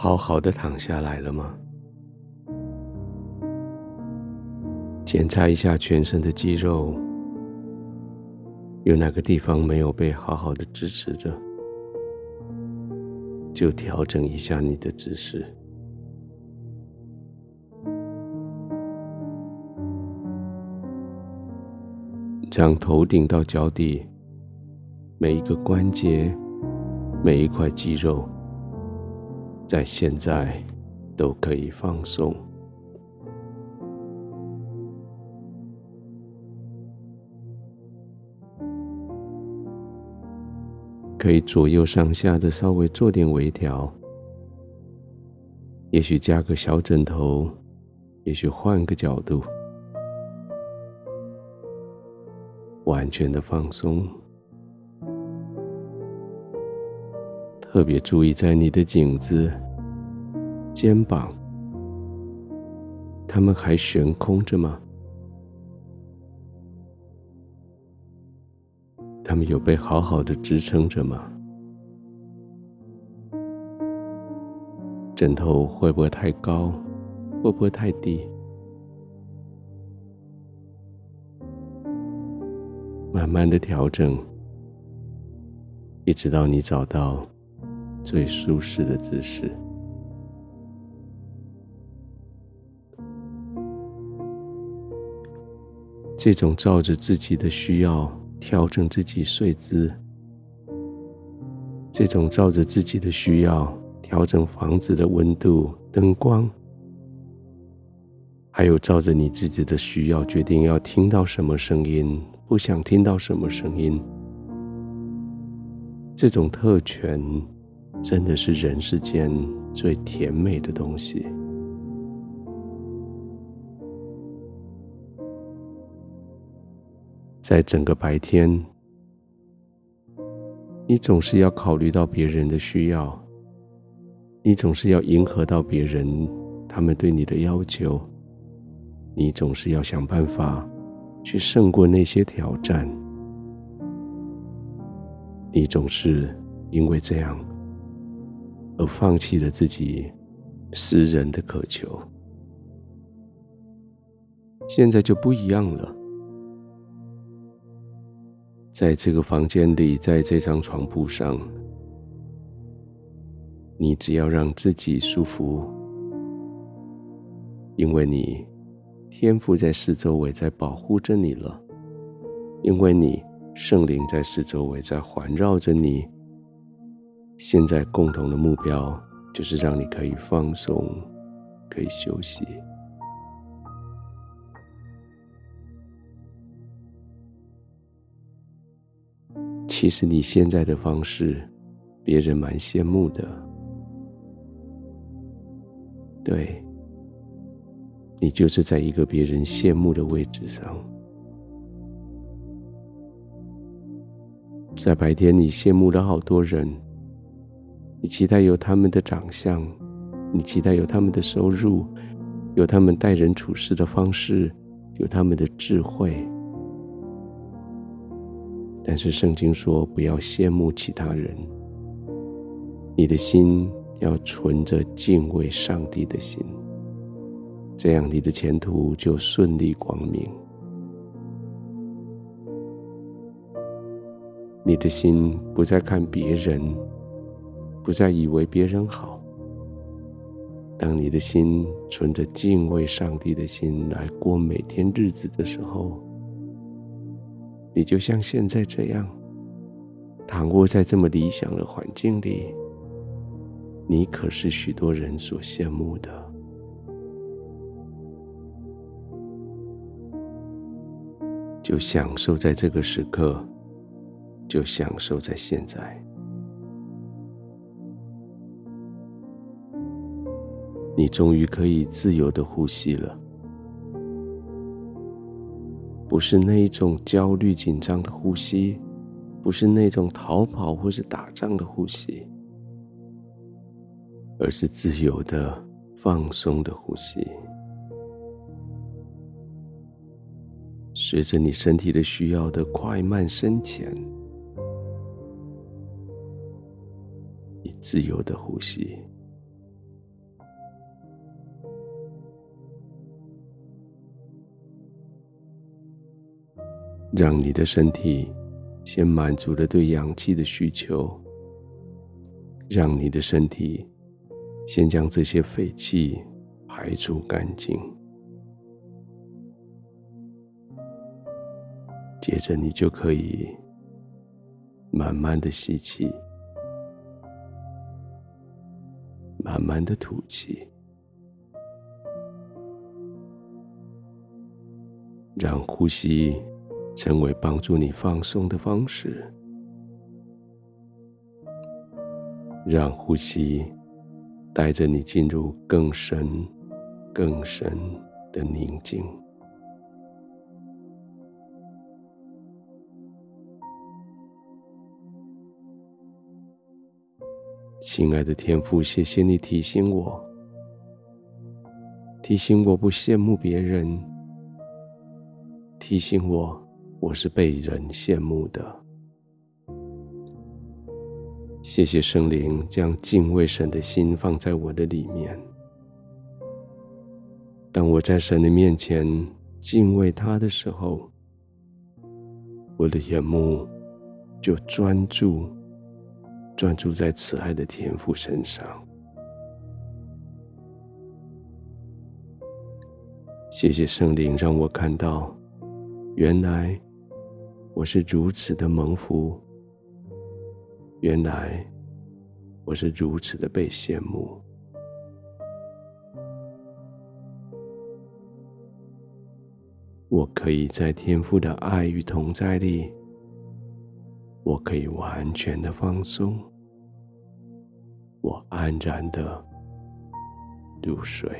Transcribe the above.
好好的躺下来了吗？检查一下全身的肌肉，有哪个地方没有被好好的支持着，就调整一下你的姿势，让头顶到脚底每一个关节、每一块肌肉。在现在都可以放松，可以左右上下的稍微做点微调，也许加个小枕头，也许换个角度，完全的放松。特别注意，在你的颈子、肩膀，它们还悬空着吗？它们有被好好的支撑着吗？枕头会不会太高？会不会太低？慢慢的调整，一直到你找到。最舒适的姿势。这种照着自己的需要调整自己睡姿，这种照着自己的需要调整房子的温度、灯光，还有照着你自己的需要决定要听到什么声音，不想听到什么声音，这种特权。真的是人世间最甜美的东西。在整个白天，你总是要考虑到别人的需要，你总是要迎合到别人他们对你的要求，你总是要想办法去胜过那些挑战，你总是因为这样。而放弃了自己私人的渴求，现在就不一样了。在这个房间里，在这张床铺上，你只要让自己舒服，因为你天赋在四周围在保护着你了，因为你圣灵在四周围在环绕着你。现在共同的目标就是让你可以放松，可以休息。其实你现在的方式，别人蛮羡慕的。对，你就是在一个别人羡慕的位置上。在白天，你羡慕了好多人。你期待有他们的长相，你期待有他们的收入，有他们待人处事的方式，有他们的智慧。但是圣经说，不要羡慕其他人，你的心要存着敬畏上帝的心，这样你的前途就顺利光明。你的心不再看别人。不再以为别人好。当你的心存着敬畏上帝的心来过每天日子的时候，你就像现在这样，躺卧在这么理想的环境里，你可是许多人所羡慕的。就享受在这个时刻，就享受在现在。你终于可以自由的呼吸了，不是那一种焦虑紧张的呼吸，不是那种逃跑或是打仗的呼吸，而是自由的放松的呼吸。随着你身体的需要的快慢深浅，你自由的呼吸。让你的身体先满足了对氧气的需求，让你的身体先将这些废气排出干净。接着，你就可以慢慢的吸气，慢慢的吐气，让呼吸成为帮助你放松的方式，让呼吸带着你进入更深、更深的宁静。亲爱的天父，谢谢你提醒我，提醒我不羡慕别人，提醒我我是被人羡慕的。谢谢圣灵将敬畏神的心放在我的里面。当我在神的面前敬畏他的时候，我的眼目就专注。专注在慈爱的天父身上。谢谢圣灵，让我看到，原来我是如此的蒙福，原来我是如此的被羡慕。我可以在天父的爱与同在里。我可以完全的放松，我安然的入睡。